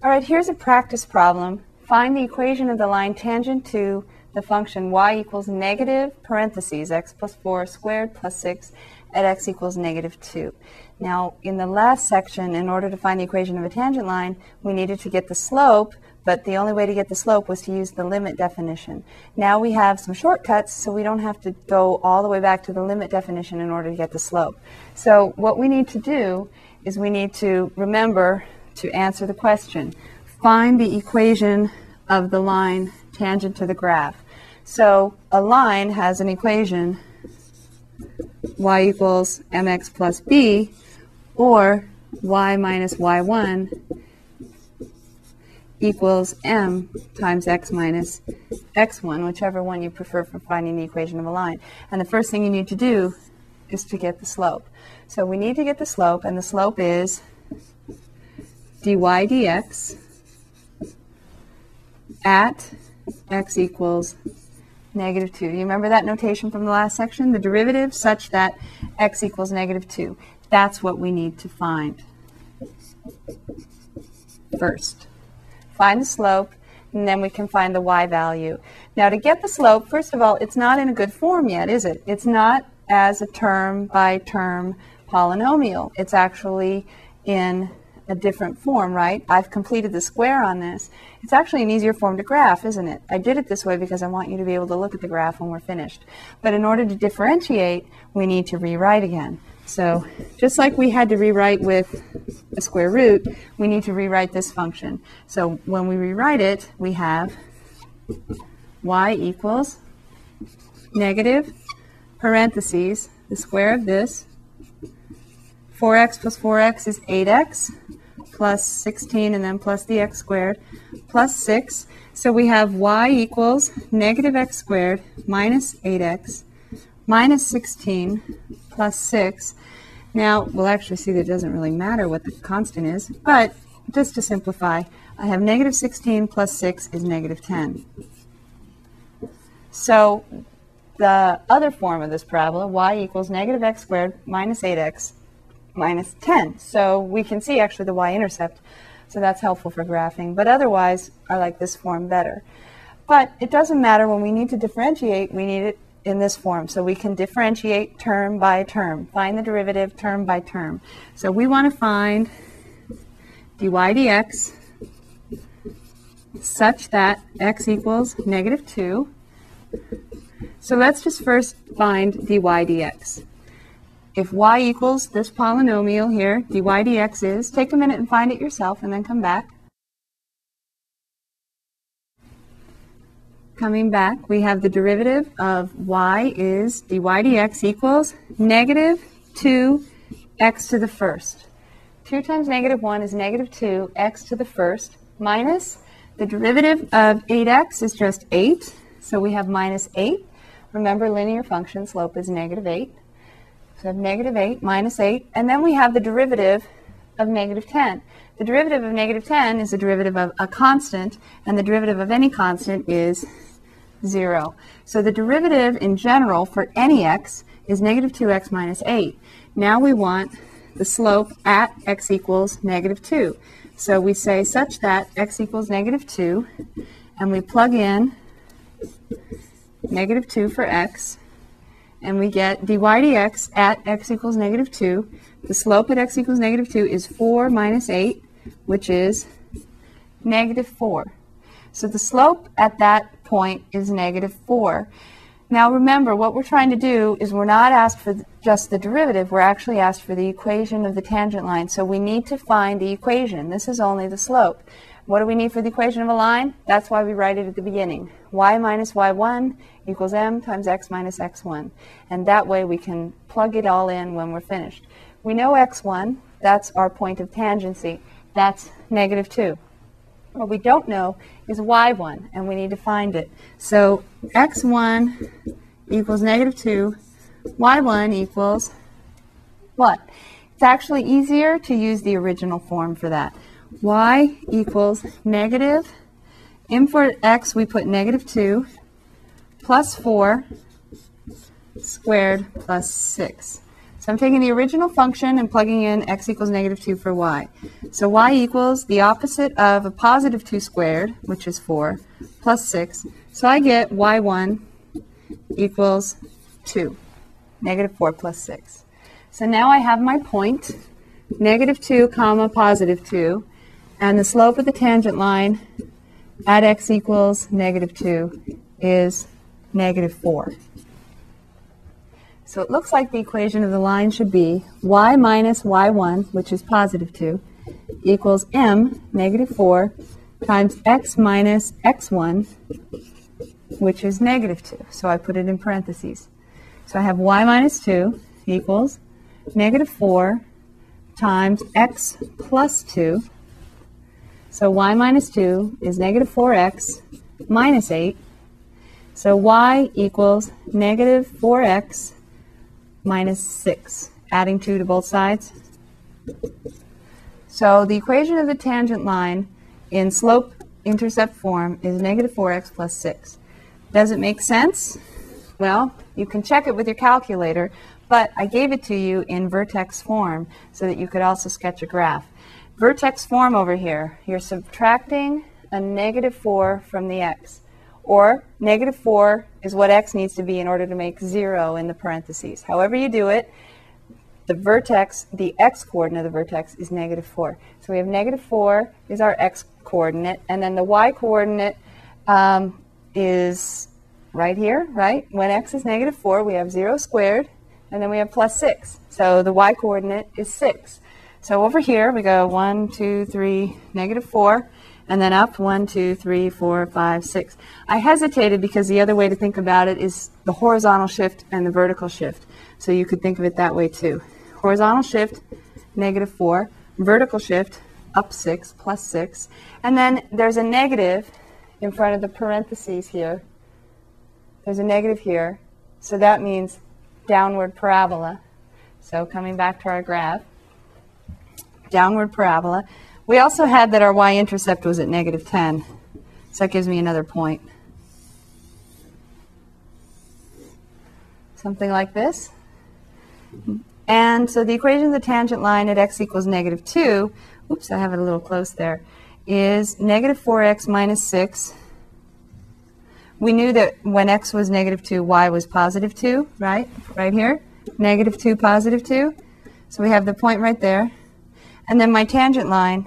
All right, here's a practice problem. Find the equation of the line tangent to the function y equals negative parentheses x plus 4 squared plus 6 at x equals negative 2. Now, in the last section, in order to find the equation of a tangent line, we needed to get the slope, but the only way to get the slope was to use the limit definition. Now we have some shortcuts, so we don't have to go all the way back to the limit definition in order to get the slope. So what we need to do is we need to remember to answer the question. Find the equation of the line tangent to the graph. So a line has an equation y equals mx plus b or y minus y1 equals m times x minus x1, whichever one you prefer for finding the equation of a line. And the first thing you need to do is to get the slope. So we need to get the slope, and the slope is dy dx at x equals negative 2. You remember that notation from the last section? The derivative such that x equals negative 2. That's what we need to find first. Find the slope, and then we can find the y value. Now to get the slope, first of all, it's not in a good form yet, is it? It's not as a term by term polynomial. It's actually in a different form, right? I've completed the square on this. It's actually an easier form to graph, isn't it? I did it this way because I want you to be able to look at the graph when we're finished. But in order to differentiate, we need to rewrite again. So just like we had to rewrite with a square root, we need to rewrite this function. So when we rewrite it, we have y equals negative parentheses, the square of this, 4x plus 4x is 8x, plus 16 and then plus the x squared, plus 6. So we have y equals negative x squared minus 8x minus 16 plus 6. Now, we'll actually see that it doesn't really matter what the constant is, but just to simplify, I have negative 16 plus 6 is negative 10. So the other form of this parabola, y equals negative x squared minus 8x minus 10. So we can see actually the y-intercept. So that's helpful for graphing. But otherwise, I like this form better. But it doesn't matter when we need to differentiate, we need it in this form. So we can differentiate term by term, find the derivative term by term. So we want to find dy dx such that x equals negative 2. So let's just first find dy dx. If y equals this polynomial here, dy dx is, take a minute and find it yourself and then come back. Coming back, we have the derivative of y is dy dx equals negative 2 x to the first. 2 times negative 1 is negative 2 x to the first minus the derivative of 8x is just 8. So we have minus 8. Remember, linear function slope is negative 8. So negative 8 minus 8. And then we have the derivative of negative 10. The derivative of negative 10 is the derivative of a constant, and the derivative of any constant is 0. So the derivative in general for any x is negative 2x minus 8. Now we want the slope at x equals negative 2. So we say such that x equals negative 2, and we plug in negative 2 for x, and we get dy dx at x equals negative 2. The slope at x equals negative 2 is 4 minus 8, which is negative 4. So the slope at that point is negative 4. Now remember, what we're trying to do is we're not asked for just the derivative, we're actually asked for the equation of the tangent line. So we need to find the equation. This is only the slope. What do we need for the equation of a line? That's why we write it at the beginning. Y minus y1 equals m times x minus x1. And that way we can plug it all in when we're finished. We know x1, that's our point of tangency. That's negative 2. What we don't know is y1, and we need to find it. So x1 equals negative 2, y1 equals what? It's actually easier to use the original form for that y equals negative, in for x we put negative 2, plus 4 squared plus 6. So I'm taking the original function and plugging in x equals negative 2 for y. So y equals the opposite of a positive 2 squared, which is 4, plus 6. So I get y1 equals 2, negative 4 plus 6. So now I have my point, negative 2 comma positive 2, and the slope of the tangent line at x equals negative 2 is negative 4. So it looks like the equation of the line should be y minus y1, which is positive 2, equals m, negative 4, times x minus x1, which is negative 2. So I put it in parentheses. So I have y minus 2 equals negative 4 times x plus 2. So y minus 2 is negative 4x minus 8. So y equals negative 4x minus 6, adding 2 to both sides. So the equation of the tangent line in slope-intercept form is negative 4x plus 6. Does it make sense? Well, you can check it with your calculator, but I gave it to you in vertex form so that you could also sketch a graph. Vertex form over here, you're subtracting a negative 4 from the x. Or negative 4 is what x needs to be in order to make 0 in the parentheses. However you do it, the vertex, the x coordinate of the vertex is negative 4. So we have negative 4 is our x coordinate, and then the y coordinate um, is right here, right? When x is negative 4, we have 0 squared, and then we have plus 6. So the y coordinate is 6. So over here, we go 1, 2, 3, negative 4, and then up one, two, three, four, five, six. I hesitated because the other way to think about it is the horizontal shift and the vertical shift. So you could think of it that way too. Horizontal shift, negative 4. Vertical shift, up 6, plus 6. And then there's a negative in front of the parentheses here. There's a negative here. So that means downward parabola. So coming back to our graph, downward parabola. We also had that our y-intercept was at negative 10. So that gives me another point. Something like this. And so the equation of the tangent line at x equals negative 2, oops, I have it a little close there, is negative 4x minus 6. We knew that when x was negative 2, y was positive 2, right? Right here. Negative 2, positive 2. So we have the point right there. And then my tangent line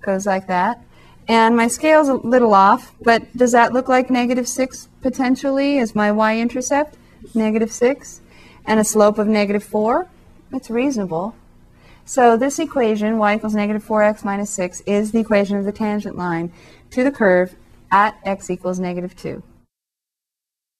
goes like that. And my scale's a little off, but does that look like negative 6 potentially as my y-intercept? Negative 6. And a slope of negative 4? It's reasonable. So this equation, y equals negative 4x minus 6, is the equation of the tangent line to the curve at x equals negative 2.